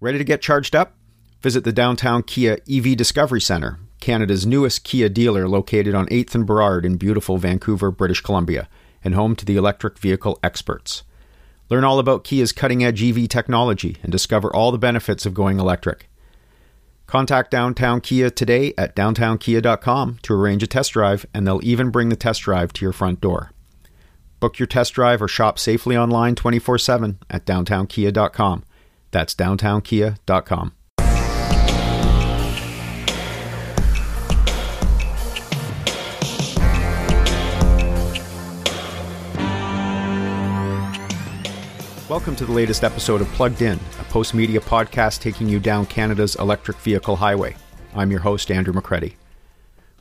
Ready to get charged up? Visit the downtown Kia EV Discovery Centre, Canada's newest Kia dealer located on 8th and Burrard in beautiful Vancouver, British Columbia, and home to the electric vehicle experts. Learn all about Kia's cutting edge EV technology and discover all the benefits of going electric. Contact Downtown Kia today at downtownkia.com to arrange a test drive, and they'll even bring the test drive to your front door. Book your test drive or shop safely online 24 7 at downtownkia.com. That's downtownkia.com. Welcome to the latest episode of Plugged In, a Postmedia podcast taking you down Canada's electric vehicle highway. I'm your host, Andrew McCredie.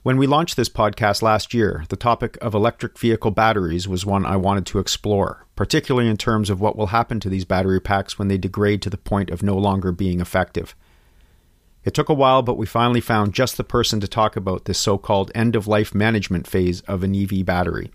When we launched this podcast last year, the topic of electric vehicle batteries was one I wanted to explore, particularly in terms of what will happen to these battery packs when they degrade to the point of no longer being effective. It took a while, but we finally found just the person to talk about this so called end of life management phase of an EV battery.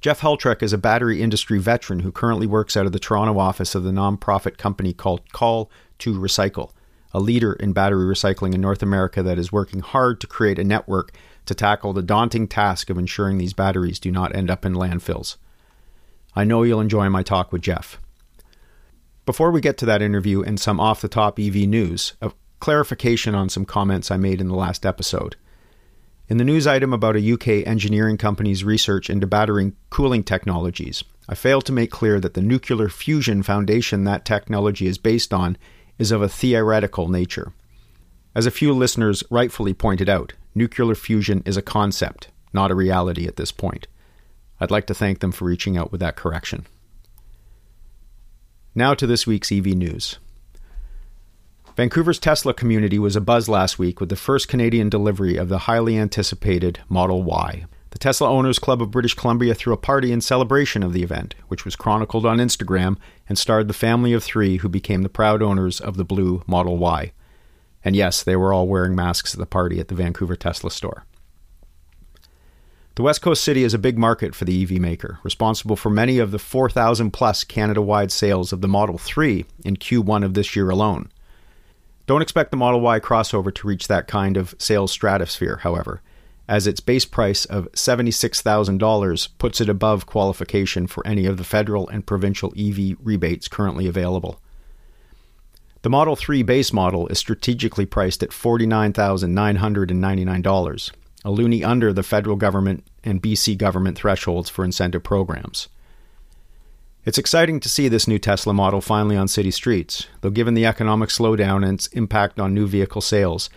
Jeff Heltrek is a battery industry veteran who currently works out of the Toronto office of the nonprofit company called Call to Recycle, a leader in battery recycling in North America that is working hard to create a network to tackle the daunting task of ensuring these batteries do not end up in landfills. I know you'll enjoy my talk with Jeff. Before we get to that interview and some off the top EV news, a clarification on some comments I made in the last episode. In the news item about a UK engineering company's research into battery cooling technologies, I failed to make clear that the nuclear fusion foundation that technology is based on is of a theoretical nature. As a few listeners rightfully pointed out, nuclear fusion is a concept, not a reality at this point. I'd like to thank them for reaching out with that correction. Now to this week's EV news. Vancouver's Tesla community was abuzz last week with the first Canadian delivery of the highly anticipated Model Y. The Tesla Owners Club of British Columbia threw a party in celebration of the event, which was chronicled on Instagram and starred the family of three who became the proud owners of the blue Model Y. And yes, they were all wearing masks at the party at the Vancouver Tesla store. The West Coast city is a big market for the EV maker, responsible for many of the 4,000 plus Canada wide sales of the Model 3 in Q1 of this year alone. Don't expect the Model Y crossover to reach that kind of sales stratosphere, however, as its base price of $76,000 puts it above qualification for any of the federal and provincial EV rebates currently available. The Model 3 base model is strategically priced at $49,999, a loonie under the federal government and BC government thresholds for incentive programs. It's exciting to see this new Tesla model finally on city streets, though given the economic slowdown and its impact on new vehicle sales,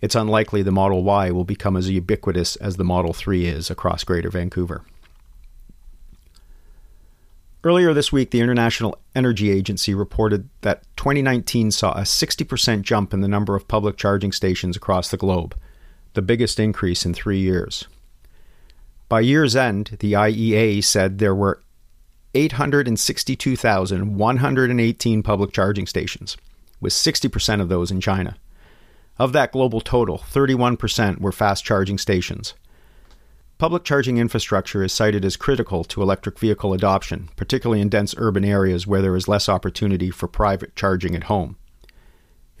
it's unlikely the Model Y will become as ubiquitous as the Model 3 is across Greater Vancouver. Earlier this week, the International Energy Agency reported that 2019 saw a 60% jump in the number of public charging stations across the globe, the biggest increase in three years. By year's end, the IEA said there were 862,118 public charging stations, with 60% of those in China. Of that global total, 31% were fast charging stations. Public charging infrastructure is cited as critical to electric vehicle adoption, particularly in dense urban areas where there is less opportunity for private charging at home.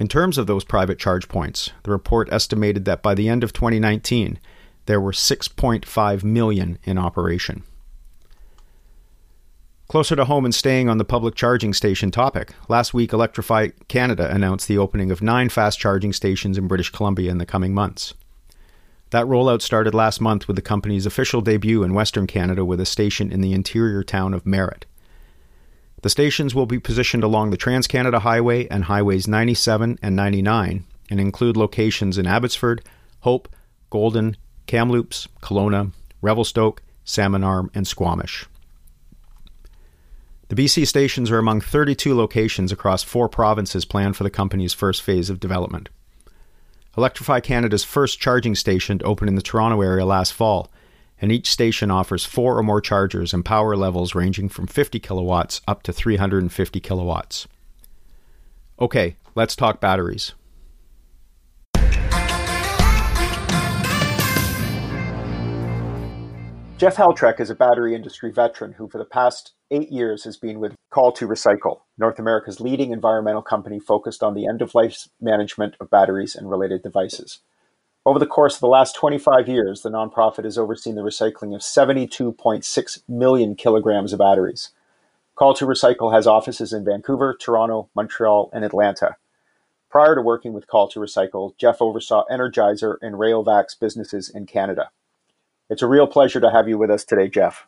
In terms of those private charge points, the report estimated that by the end of 2019, there were 6.5 million in operation. Closer to home and staying on the public charging station topic, last week Electrify Canada announced the opening of nine fast charging stations in British Columbia in the coming months. That rollout started last month with the company's official debut in Western Canada with a station in the interior town of Merritt. The stations will be positioned along the Trans Canada Highway and Highways 97 and 99 and include locations in Abbotsford, Hope, Golden, Kamloops, Kelowna, Revelstoke, Salmon Arm, and Squamish. The BC stations are among 32 locations across four provinces planned for the company's first phase of development. Electrify Canada's first charging station opened in the Toronto area last fall, and each station offers four or more chargers and power levels ranging from 50 kilowatts up to 350 kilowatts. Okay, let's talk batteries. Jeff Heltrek is a battery industry veteran who, for the past eight years, has been with Call to Recycle, North America's leading environmental company focused on the end of life management of batteries and related devices. Over the course of the last 25 years, the nonprofit has overseen the recycling of 72.6 million kilograms of batteries. Call to Recycle has offices in Vancouver, Toronto, Montreal, and Atlanta. Prior to working with Call to Recycle, Jeff oversaw Energizer and Rayovac businesses in Canada. It's a real pleasure to have you with us today, Jeff.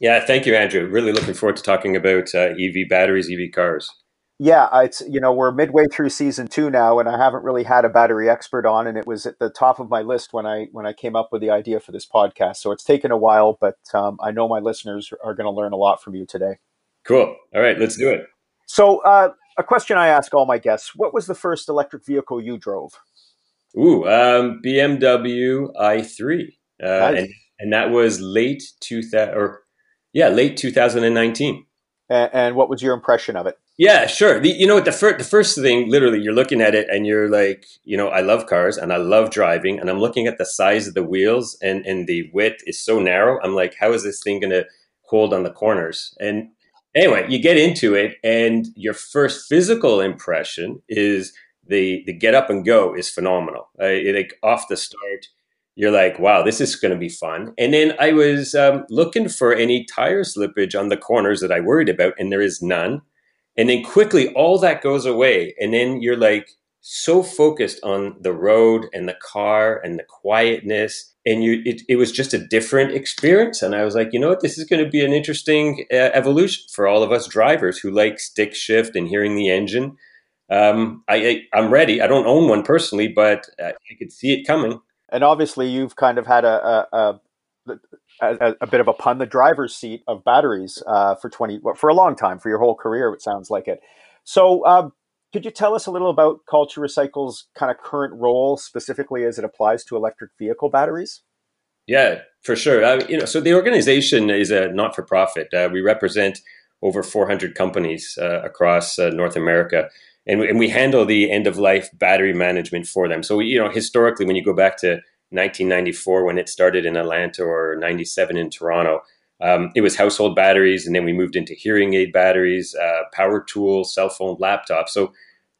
Yeah, thank you, Andrew. Really looking forward to talking about uh, EV batteries, EV cars. Yeah, it's you know we're midway through season two now, and I haven't really had a battery expert on, and it was at the top of my list when I when I came up with the idea for this podcast. So it's taken a while, but um, I know my listeners are going to learn a lot from you today. Cool. All right, let's do it. So, uh, a question I ask all my guests: What was the first electric vehicle you drove? Ooh, um, BMW i3, uh, nice. and and that was late two thousand or yeah, late two thousand and nineteen. And what was your impression of it? Yeah, sure. The, you know what? The first, the first thing, literally, you're looking at it and you're like, you know, I love cars and I love driving, and I'm looking at the size of the wheels and and the width is so narrow. I'm like, how is this thing going to hold on the corners? And anyway, you get into it, and your first physical impression is the the get up and go is phenomenal. Uh, like off the start, you're like, wow, this is going to be fun. And then I was um, looking for any tire slippage on the corners that I worried about, and there is none. And then quickly, all that goes away. And then you're like so focused on the road and the car and the quietness. And you, it, it was just a different experience. And I was like, you know what? This is going to be an interesting uh, evolution for all of us drivers who like stick shift and hearing the engine. Um, I, I, am ready. I don't own one personally, but uh, I could see it coming. And obviously, you've kind of had a, a, a a, bit of a pun, the driver's seat of batteries uh, for 20, for a long time, for your whole career, it sounds like it. So, um, could you tell us a little about Call to Recycle's kind of current role, specifically as it applies to electric vehicle batteries? Yeah, for sure. Uh, you know, so the organization is a not-for-profit. Uh, we represent over 400 companies uh, across uh, North America, and we, and we handle the end-of-life battery management for them. So, you know, historically, when you go back to 1994 when it started in Atlanta or 97 in Toronto. Um, it was household batteries, and then we moved into hearing aid batteries, uh, power tools, cell phone, laptops. So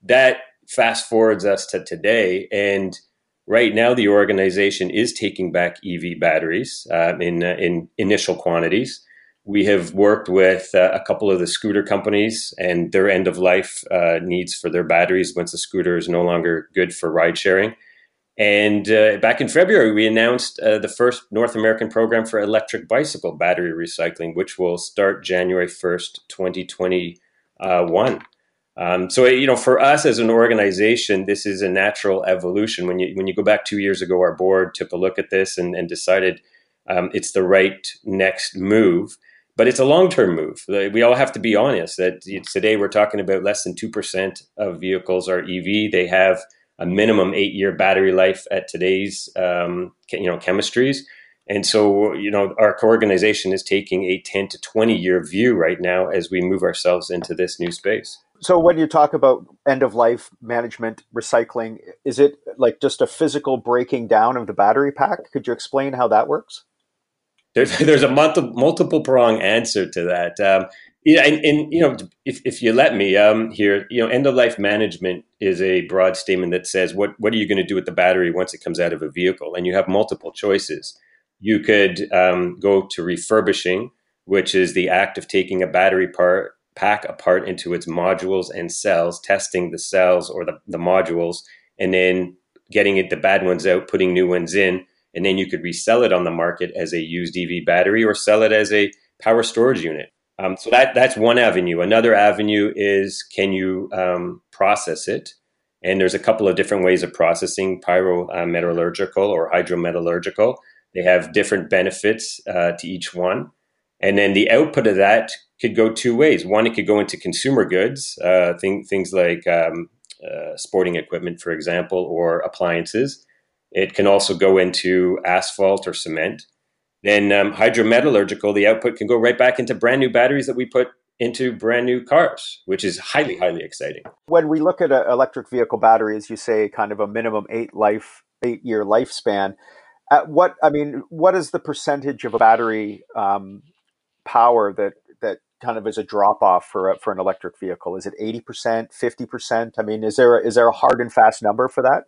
that fast forwards us to today. And right now, the organization is taking back EV batteries uh, in uh, in initial quantities. We have worked with uh, a couple of the scooter companies and their end of life uh, needs for their batteries once the scooter is no longer good for ride sharing. And uh, back in February, we announced uh, the first North American program for electric bicycle battery recycling, which will start January 1st, 2021. Um, so, you know, for us as an organization, this is a natural evolution. When you when you go back two years ago, our board took a look at this and, and decided um, it's the right next move. But it's a long term move. We all have to be honest that today we're talking about less than two percent of vehicles are EV. They have a minimum eight year battery life at today's um, you know chemistries. And so, you know, our organization is taking a 10 to 20 year view right now as we move ourselves into this new space. So, when you talk about end of life management, recycling, is it like just a physical breaking down of the battery pack? Could you explain how that works? There's, there's a multiple, multiple prong answer to that. Um, yeah, and, and you know, if, if you let me um, here, you know, end of life management is a broad statement that says what what are you going to do with the battery once it comes out of a vehicle, and you have multiple choices. You could um, go to refurbishing, which is the act of taking a battery part pack apart into its modules and cells, testing the cells or the, the modules, and then getting it the bad ones out, putting new ones in, and then you could resell it on the market as a used EV battery or sell it as a power storage unit. Um, so that that's one avenue. Another avenue is can you um, process it? And there's a couple of different ways of processing pyrometallurgical or hydrometallurgical. They have different benefits uh, to each one. And then the output of that could go two ways. One, it could go into consumer goods, uh, thing, things like um, uh, sporting equipment, for example, or appliances. It can also go into asphalt or cement. Then um, hydrometallurgical, the output can go right back into brand new batteries that we put into brand new cars, which is highly, highly exciting. When we look at an electric vehicle battery, as you say, kind of a minimum eight life, eight year lifespan. At what I mean, what is the percentage of a battery um, power that that kind of is a drop off for a, for an electric vehicle? Is it eighty percent, fifty percent? I mean, is there a, is there a hard and fast number for that?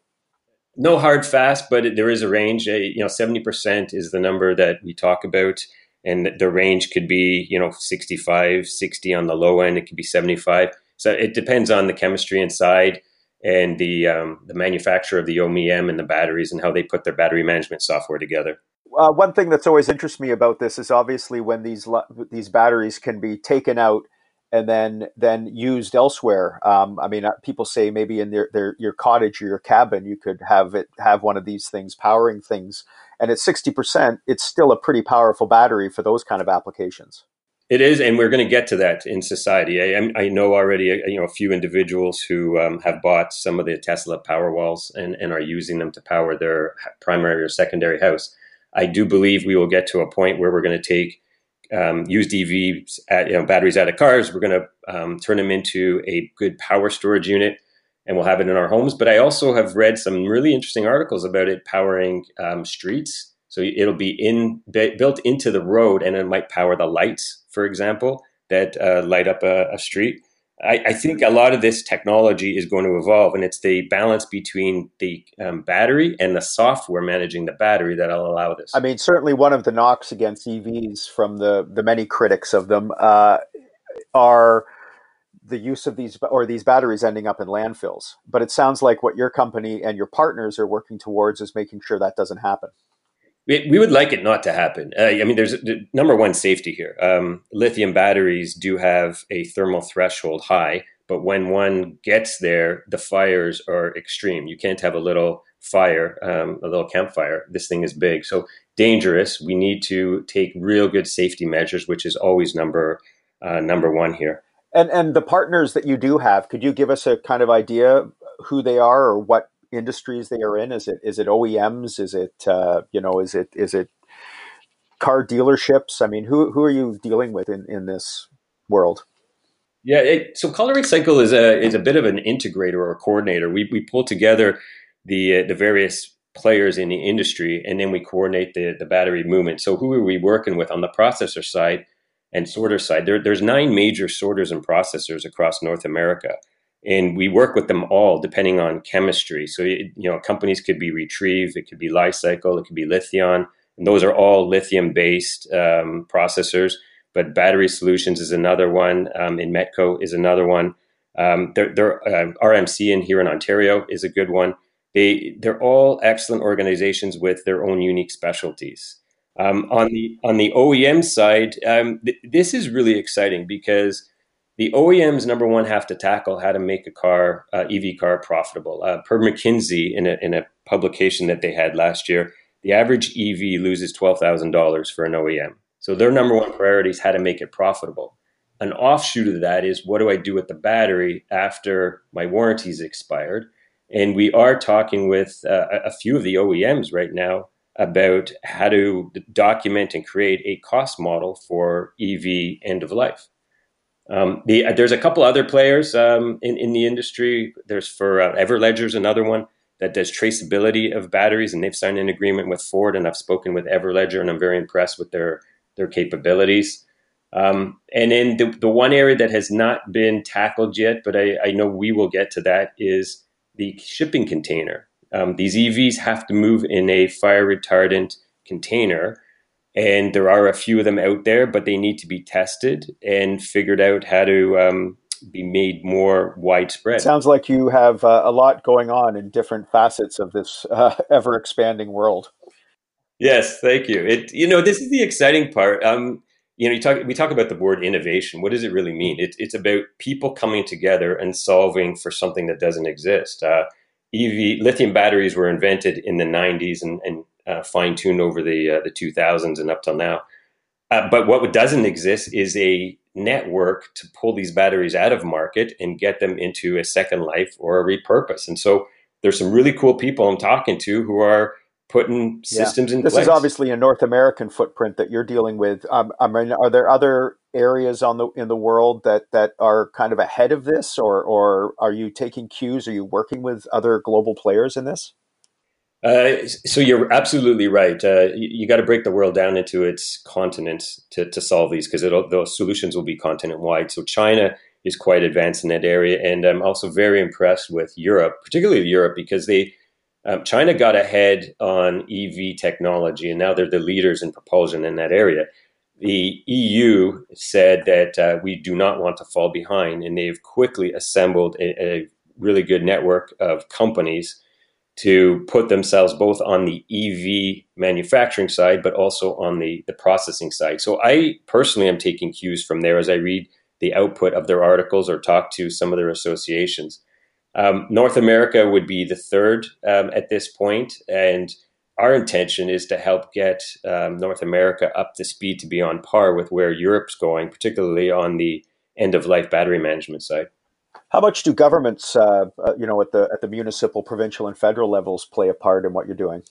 No hard fast, but there is a range. You know, seventy percent is the number that we talk about, and the range could be you know 65, 60 on the low end. It could be seventy five. So it depends on the chemistry inside and the um, the manufacturer of the OEM and the batteries and how they put their battery management software together. Uh, one thing that's always interested me about this is obviously when these these batteries can be taken out and then then used elsewhere. Um, I mean, uh, people say maybe in their, their your cottage or your cabin, you could have it have one of these things powering things, and at sixty percent, it's still a pretty powerful battery for those kind of applications. It is, and we're going to get to that in society. I, I know already, uh, you know, a few individuals who um, have bought some of the Tesla Powerwalls and, and are using them to power their primary or secondary house. I do believe we will get to a point where we're going to take um, used EVs, at, you know, batteries out of cars. We're going to um, turn them into a good power storage unit, and we'll have it in our homes. But I also have read some really interesting articles about it powering um, streets. So it'll be in built into the road, and it might power the lights for example, that uh, light up a, a street. I, I, think a lot of this technology is going to evolve, and it's the balance between the um, battery and the software managing the battery that'll allow this. I mean, certainly one of the knocks against EVs from the the many critics of them uh, are the use of these or these batteries ending up in landfills. But it sounds like what your company and your partners are working towards is making sure that doesn't happen we would like it not to happen. Uh, I mean, there's number one safety here. Um, lithium batteries do have a thermal threshold high, but when one gets there, the fires are extreme. You can't have a little fire, um, a little campfire. This thing is big, so dangerous. We need to take real good safety measures, which is always number uh, number one here. And and the partners that you do have, could you give us a kind of idea who they are or what industries they are in? Is it is it OEMs? Is it uh, you know is it is it car dealerships? I mean, who who are you dealing with in in this world? Yeah, it, so Call to Recycle is a is a bit of an integrator or a coordinator. We we pull together the uh, the various players in the industry, and then we coordinate the the battery movement. So who are we working with on the processor side and sorter side? There, there's nine major sorters and processors across North America and we work with them all depending on chemistry. So you know, companies could be Retriev, it could be Li-Cycle, it could be Lithion, and those are all lithium-based um, processors. But Battery Solutions is another one. Um, Inmetco is another one. Um, they're, they're, uh, RMC in here in Ontario is a good one. They they're all excellent organizations with their own unique specialties. Um, on the on the OEM side, um, th- this is really exciting because the OEMs number one have to tackle how to make a car uh, EV car profitable. Uh, per McKinsey, in a in a publication that they had last year, the average EV loses twelve thousand dollars for an OEM. So their number one priority is how to make it profitable. An offshoot of that is what do I do with the battery after my warranty's expired? And we are talking with uh, a few of the OEMs right now about how to document and create a cost model for EV end of life. Um, the, uh, there's a couple other players um, in, in the industry. There's for uh, Everledger's another one that does traceability of batteries, and they've signed an agreement with Ford. And I've spoken with Everledger, and I'm very impressed with their their capabilities. Um, and then the, the one area that has not been tackled yet, but I, I know we will get to that, is the shipping container. Um, these EVs have to move in a fire retardant container and there are a few of them out there, but they need to be tested and figured out how to um, be made more widespread. Sounds like you have uh, a lot going on in different facets of this uh, ever expanding world. Yes, thank you. It you know this is the exciting part. Um, you know, you talk we talk about the word innovation. What does it really mean? It, it's about people coming together and solving for something that doesn't exist. Uh, EV lithium batteries were invented in the 90s and, and uh, fine tuned over the uh, the 2000s and up till now. Uh, but what doesn't exist is a network to pull these batteries out of market and get them into a second life or a repurpose. And so there's some really cool people I'm talking to who are putting systems yeah. in this place. This is obviously a North American footprint that you're dealing with. Um, I mean, are there other areas on the in the world that that are kind of ahead of this, or or are you taking cues? Are you working with other global players in this? Uh, so you're absolutely right. Uh, you, you got to break the world down into its continents to, to solve these because those solutions will be continent wide. So China is quite advanced in that area, and I'm also very impressed with Europe, particularly Europe, because they um, China got ahead on EV technology, and now they're the leaders in propulsion in that area. The EU said that uh, we do not want to fall behind, and they've quickly assembled a, a really good network of companies to put themselves both on the EV manufacturing side, but also on the, the processing side. So I personally am taking cues from there as I read the output of their articles or talk to some of their associations. Um, North America would be the third um, at this point, and our intention is to help get um, North America up to speed to be on par with where Europe's going, particularly on the end of life battery management side. How much do governments, uh, uh, you know, at the at the municipal, provincial, and federal levels, play a part in what you're doing?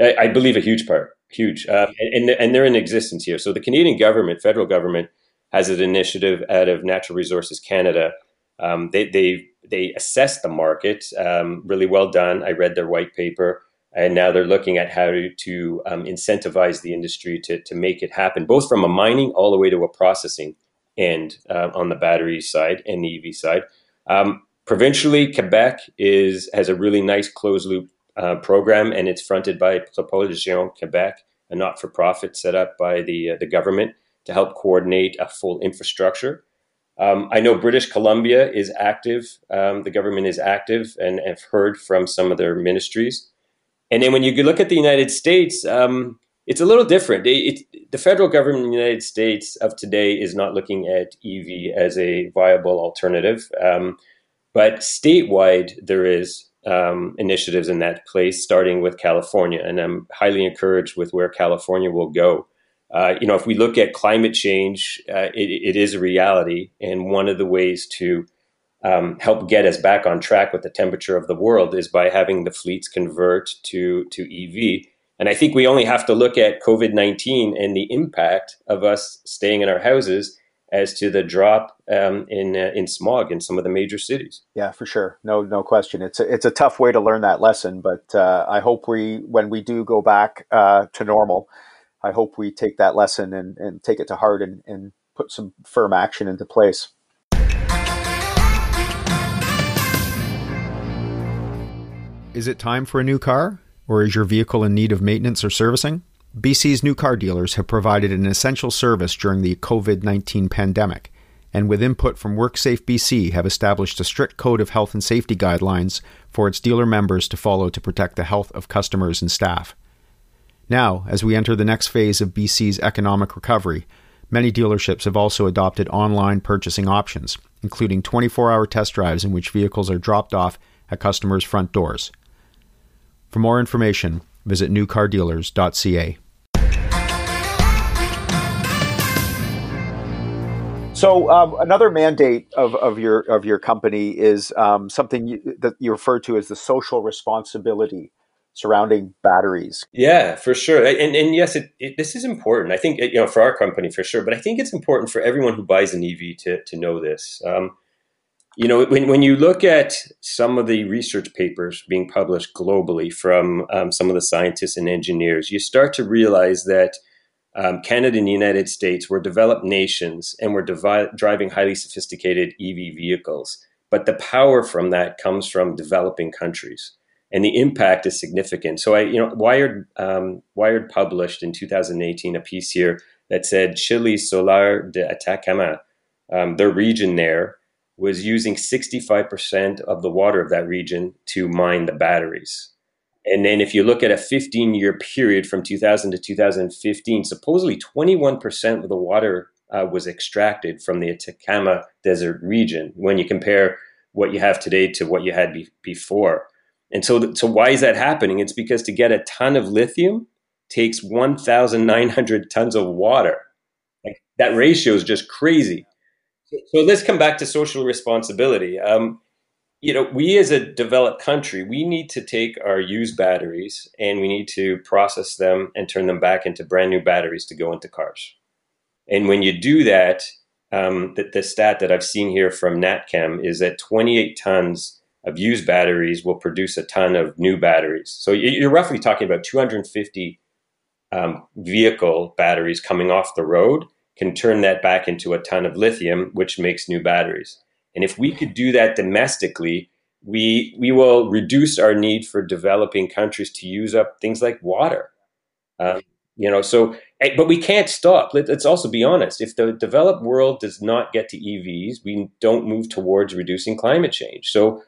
I, I believe a huge part, huge, um, and, and they're in existence here. So the Canadian government, federal government, has an initiative out of Natural Resources Canada. Um, they they they assess the market um, really well done. I read their white paper, and now they're looking at how to, to um, incentivize the industry to to make it happen, both from a mining all the way to a processing end uh, on the battery side and the EV side. Um, provincially, Quebec is has a really nice closed loop uh, program, and it's fronted by Propulsion Quebec, a not for profit set up by the uh, the government to help coordinate a full infrastructure. Um, I know British Columbia is active. Um, the government is active, and I've heard from some of their ministries. And then when you look at the United States, um, it's a little different. It, it, the federal government in the United States of today is not looking at EV as a viable alternative, um, but statewide there is um, initiatives in that place, starting with California, and I'm highly encouraged with where California will go. Uh, you know, if we look at climate change, uh, it, it is a reality, and one of the ways to um, help get us back on track with the temperature of the world is by having the fleets convert to to EV and I think we only have to look at COVID 19 and the impact of us staying in our houses as to the drop um, in uh, in smog in some of the major cities. Yeah, for sure. No, no question. It's a, it's a tough way to learn that lesson, but uh, I hope we, when we do go back uh, to normal, I hope we take that lesson and, and take it to heart and, and put some firm action into place. Is it time for a new car? Or is your vehicle in need of maintenance or servicing? BC's new car dealers have provided an essential service during the COVID 19 pandemic, and with input from WorkSafe BC, have established a strict code of health and safety guidelines for its dealer members to follow to protect the health of customers and staff. Now, as we enter the next phase of BC's economic recovery, many dealerships have also adopted online purchasing options, including 24 hour test drives in which vehicles are dropped off at customers' front doors. For more information, visit newcardealers.ca. So um, another mandate of, of your of your company is um, something you, that you refer to as the social responsibility surrounding batteries. Yeah, for sure. And, and yes, it, it, this is important. I think you know for our company for sure, but I think it's important for everyone who buys an EV to to know this. Um, you know, when, when you look at some of the research papers being published globally from um, some of the scientists and engineers, you start to realize that um, Canada and the United States were developed nations and were devi- driving highly sophisticated EV vehicles. But the power from that comes from developing countries, and the impact is significant. So, I, you know, Wired um, Wired published in 2018 a piece here that said Chile Salar de Atacama, um, their region there was using 65% of the water of that region to mine the batteries. And then if you look at a 15 year period from 2000 to 2015, supposedly 21% of the water uh, was extracted from the Atacama Desert region when you compare what you have today to what you had be- before. And so, th- so why is that happening? It's because to get a ton of lithium takes 1,900 tons of water. Like that ratio is just crazy. So let's come back to social responsibility. Um, you know, we as a developed country, we need to take our used batteries and we need to process them and turn them back into brand new batteries to go into cars. And when you do that, um, the, the stat that I've seen here from NatChem is that 28 tons of used batteries will produce a ton of new batteries. So you're roughly talking about 250 um, vehicle batteries coming off the road can turn that back into a ton of lithium, which makes new batteries. And if we could do that domestically, we we will reduce our need for developing countries to use up things like water. Um, you know, so eh, but we can't stop. Let, us also be honest. If the developed world does not get to EVs, we don't move towards reducing climate change. So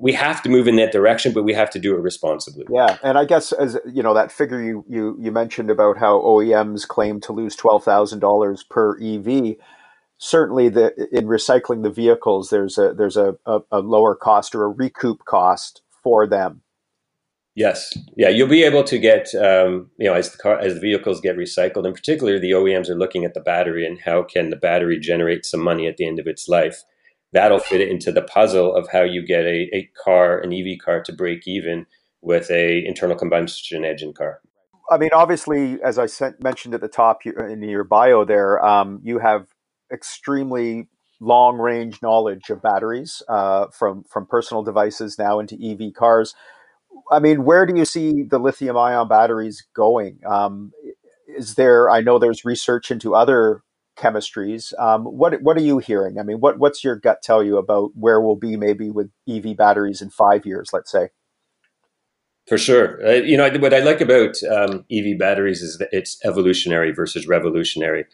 we have to move in that direction, but we have to do it responsibly. Yeah, and I guess as you know that figure you you you mentioned about how OEMs claim to lose twelve thousand dollars per EV. Certainly, the in recycling the vehicles, there's a there's a, a, a lower cost or a recoup cost for them. Yes, yeah, you'll be able to get um, you know as the car as the vehicles get recycled, and particularly the OEMs are looking at the battery and how can the battery generate some money at the end of its life that'll fit into the puzzle of how you get a, a car, an EV car, to break even with a internal combustion engine car. I mean, obviously, as I sent, mentioned at the top in your bio, there um, you have extremely long range knowledge of batteries uh, from from personal devices now into EV cars. I mean, where do you see the lithium ion batteries going? Um, is there? I know there's research into other chemistries. Um, what what are you hearing? I mean, what what's your gut tell you about where we'll be maybe with EV batteries in five years, let's say? For sure, uh, you know what I like about um, EV batteries is that it's evolutionary versus revolutionary.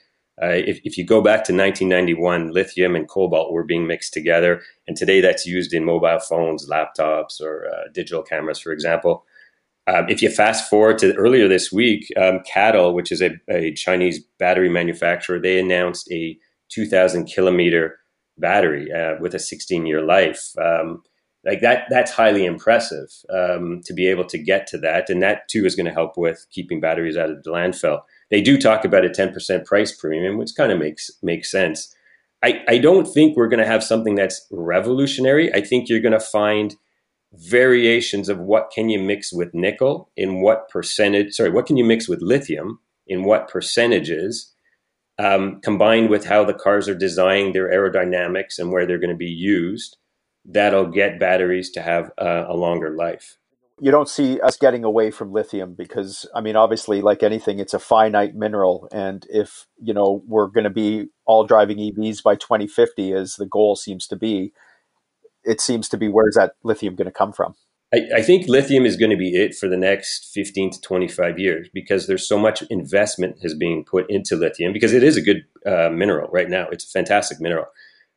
Uh, if, if, you go back to 1991, lithium and cobalt were being mixed together, and today that's used in mobile phones, laptops, or uh, digital cameras, for example. Um, if you fast forward to earlier this week, um, CATL, which is a, a, Chinese battery manufacturer, they announced a 2,000 kilometer battery uh, with a 16 year life. Um, like that, that's highly impressive um, to be able to get to that, and that too is going to help with keeping batteries out of the landfill. They do talk about a 10% price premium, which kind of makes makes sense. I, I don't think we're going to have something that's revolutionary. I think you're going to find variations of what can you mix with nickel in what percentage sorry what can you mix with lithium in what percentages um, combined with how the cars are designed their aerodynamics and where they're going to be used that'll get batteries to have uh, a longer life. You don't see us getting away from lithium because i mean obviously like anything it's a finite mineral and if you know we're going to be all driving evs by 2050 as the goal seems to be it seems to be where's that lithium going to come from? I, I, think lithium is going to be it for the next 15 to 25 years because there's so much investment has been put into lithium because it is a good uh, mineral right now. It's a fantastic mineral.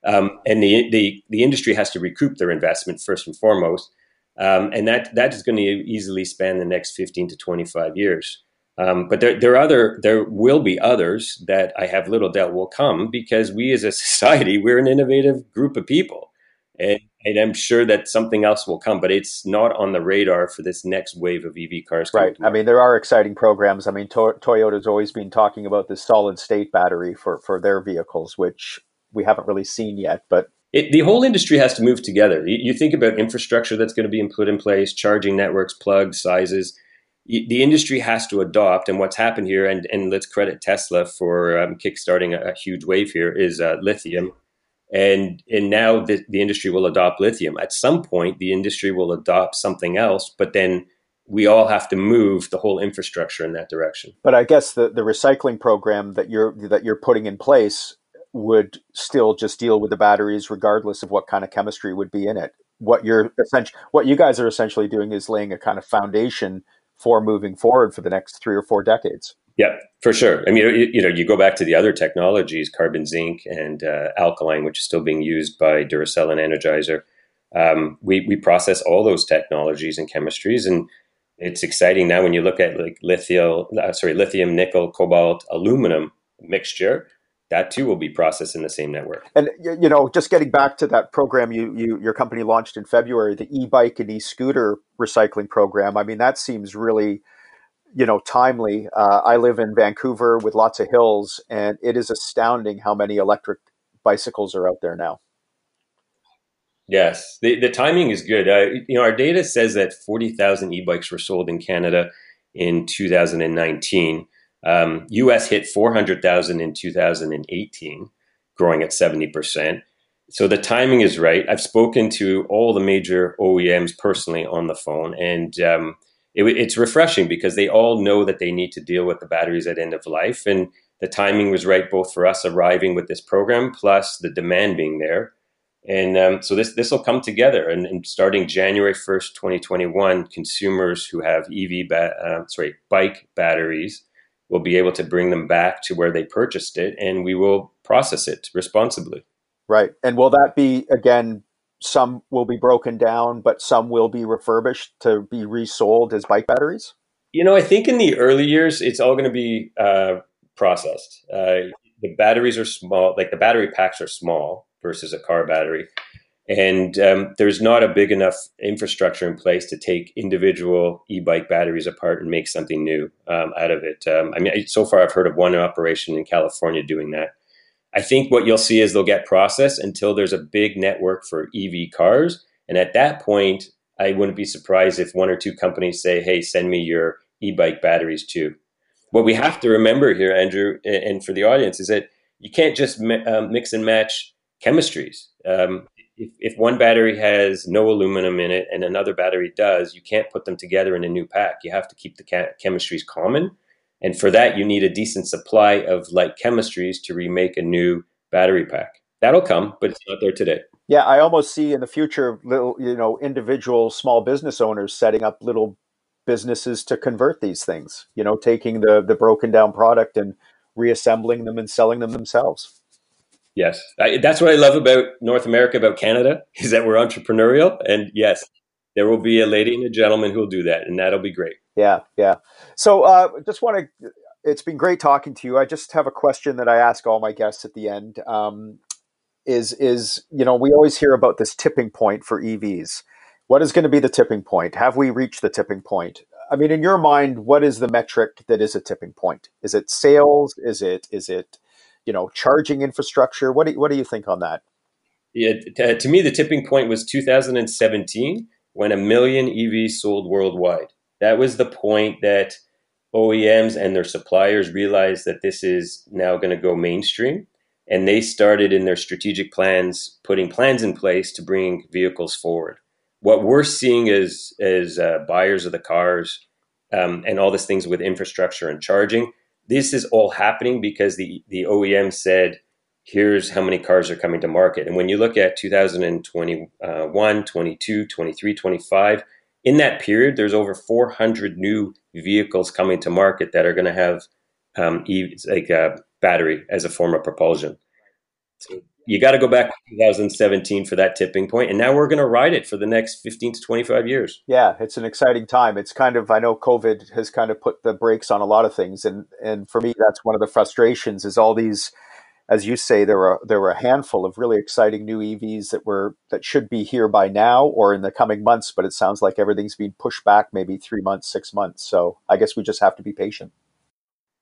Um, and the, the, the industry has to recoup their investment first and foremost. Um, and that, that is going to easily span the next 15 to 25 years. Um, but there, there are other, there will be others that I have little doubt will come because we as a society, we're an innovative group of people. And and I'm sure that something else will come, but it's not on the radar for this next wave of EV cars. Right. I mean, there are exciting programs. I mean, to- Toyota's always been talking about this solid state battery for for their vehicles, which we haven't really seen yet. But it, the whole industry has to move together. You, you think about infrastructure that's going to be put in place, charging networks, plugs, sizes. the industry has to adopt, and what's happened here, and, and let's credit Tesla for um, kickstarting a, a, huge wave here, is uh, lithium and and now the, the industry will adopt lithium. At some point the industry will adopt something else but then we all have to move the whole infrastructure in that direction. But i guess the, the recycling program that you're that you're putting in place would still just deal with the batteries regardless of what kind of chemistry would be in it. What you're essentially what you guys are essentially doing is laying a kind of foundation for moving forward for the next three or four decades yeah, for sure. I mean, you, know, you go back to the other technologies, carbon zinc and uh, alkaline, which is still being used by Duracell and Energizer. Um, we we process all those technologies and chemistries, and it's exciting now when you look at like lithium, uh, sorry, lithium, nickel, cobalt, aluminum mixture. That too will be processed in the same network. And you know, just getting back to that program you, you your company launched in February, the e-bike and e-scooter recycling program. I mean, that seems really you know, timely. Uh, I live in Vancouver with lots of hills, and it is astounding how many electric bicycles are out there now. Yes, the, the timing is good. Uh, you know, our data says that 40,000 e-bikes were sold in Canada in 2019. Um, US hit 400,000 in 2018, growing at 70%. So the timing is right. I've spoken to all the major OEMs personally on the phone, and um, it, it's refreshing because they all know that they need to deal with the batteries at end of life, and the timing was right both for us arriving with this program plus the demand being there. And um, so this this will come together, and, and, starting January first, twenty twenty one, consumers who have EV ba- uh, sorry bike batteries will be able to bring them back to where they purchased it, and we will process it responsibly. Right. And will that be, again, some will be broken down, but some will be refurbished to be resold as bike batteries? You know, I think in the early years, it's all going to be uh, processed. Uh, the batteries are small, like the battery packs are small versus a car battery. And um, there's not a big enough infrastructure in place to take individual e-bike batteries apart and make something new um, out of it. Um, I mean, so far I've heard of one operation in California doing that. I think what you'll see is they'll get processed until there's a big network for EV cars. And at that point, I wouldn't be surprised if one or two companies say, hey, send me your e bike batteries too. What we have to remember here, Andrew, and for the audience, is that you can't just um, mix and match chemistries. Um, if, if one battery has no aluminum in it and another battery does, you can't put them together in a new pack. You have to keep the chemistries common and for that, you need a decent supply of light chemistries to remake a new battery pack. That'll come, but it's not there today. Yeah, I almost see in the future little, you know, individual small business owners setting up little businesses to convert these things. You know, taking the the broken down product and reassembling them and selling them themselves. Yes, I, that's what I love about North America, about Canada, is that we're entrepreneurial, and yes, there will be a lady and a gentleman who will do that, and that'll be great. Yeah, yeah. So, uh, just want to. It's been great talking to you. I just have a question that I ask all my guests at the end. Um, is is you know we always hear about this tipping point for EVs. What is going to be the tipping point? Have we reached the tipping point? I mean, in your mind, what is the metric that is a tipping point? Is it sales? Is it is it you know charging infrastructure? What do you, what do you think on that? Yeah, to, to me, the tipping point was 2017 when a million EVs sold worldwide. That was the point that OEMs and their suppliers realized that this is now going to go mainstream. And they started in their strategic plans, putting plans in place to bring vehicles forward. What we're seeing as, as uh, buyers of the cars um, and all these things with infrastructure and charging, this is all happening because the, the OEM said, here's how many cars are coming to market. And when you look at 2021, 22, 23, 25, in that period, there's over 400 new vehicles coming to market that are going to have um, like a battery as a form of propulsion. So you got to go back to 2017 for that tipping point, and now we're going to ride it for the next 15 to 25 years. Yeah, it's an exciting time. It's kind of I know COVID has kind of put the brakes on a lot of things, and and for me that's one of the frustrations is all these as you say, there were there were a handful of really exciting new EVs that were that should be here by now or in the coming months, but it sounds like everything's being pushed back maybe three months, six months. So I guess we just have to be patient.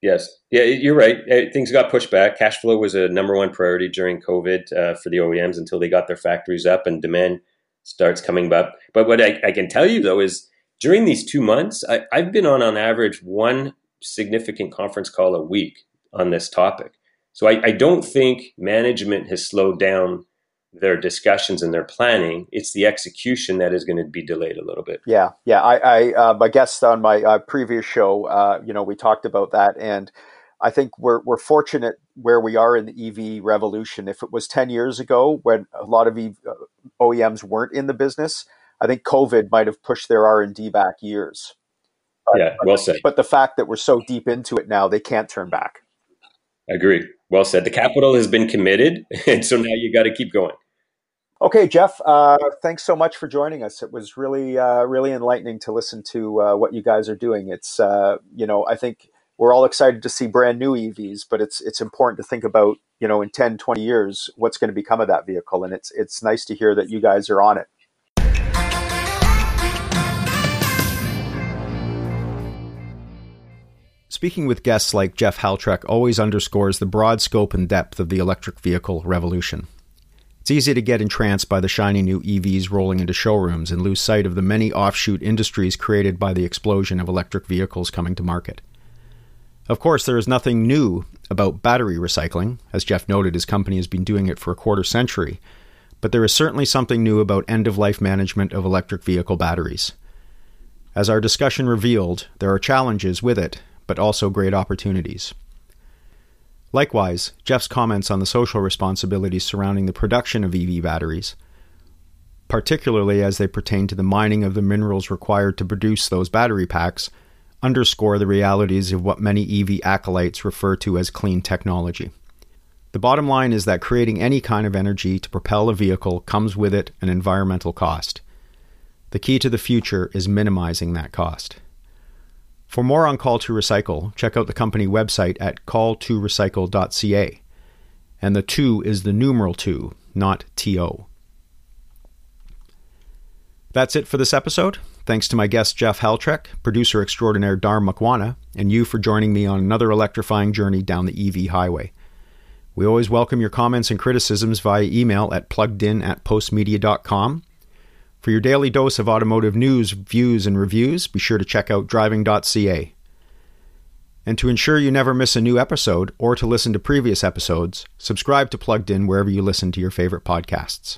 Yes, yeah, you're right. Things got pushed back. Cash flow was a number one priority during COVID uh, for the OEMs until they got their factories up and demand starts coming up. But what I, I can tell you though is during these two months, I, I've been on on average one significant conference call a week on this topic. So I, I don't think management has slowed down their discussions and their planning. It's the execution that is going to be delayed a little bit. Yeah, yeah. I, I uh, my guest on my uh, previous show, uh, you know, we talked about that, and I think we're we're fortunate where we are in the EV revolution. If it was ten years ago, when a lot of EV, uh, OEMs weren't in the business, I think COVID might have pushed their R and D back years. But, yeah, well said. But the fact that we're so deep into it now, they can't turn back. Agree. Well said. The capital has been committed, and so now you got to keep going. Okay, Jeff. Uh, thanks so much for joining us. It was really, uh, really enlightening to listen to uh, what you guys are doing. It's, uh, you know, I think we're all excited to see brand new EVs, but it's it's important to think about, you know, in 10, 20 years, what's going to become of that vehicle. And it's it's nice to hear that you guys are on it. Speaking with guests like Jeff Heltrek always underscores the broad scope and depth of the electric vehicle revolution. It's easy to get entranced by the shiny new EVs rolling into showrooms and lose sight of the many offshoot industries created by the explosion of electric vehicles coming to market. Of course, there is nothing new about battery recycling, as Jeff noted, his company has been doing it for a quarter century. but there is certainly something new about end of life management of electric vehicle batteries. As our discussion revealed, there are challenges with it, but also great opportunities. Likewise, Jeff's comments on the social responsibilities surrounding the production of EV batteries, particularly as they pertain to the mining of the minerals required to produce those battery packs, underscore the realities of what many EV acolytes refer to as clean technology. The bottom line is that creating any kind of energy to propel a vehicle comes with it an environmental cost. The key to the future is minimizing that cost. For more on Call to Recycle, check out the company website at call2recycle.ca. And the 2 is the numeral 2, not TO. That's it for this episode. Thanks to my guest Jeff Heltrek, producer extraordinaire Dar Makwana, and you for joining me on another electrifying journey down the EV highway. We always welcome your comments and criticisms via email at pluggedin at postmedia.com. For your daily dose of automotive news, views, and reviews, be sure to check out driving.ca. And to ensure you never miss a new episode or to listen to previous episodes, subscribe to Plugged In wherever you listen to your favorite podcasts.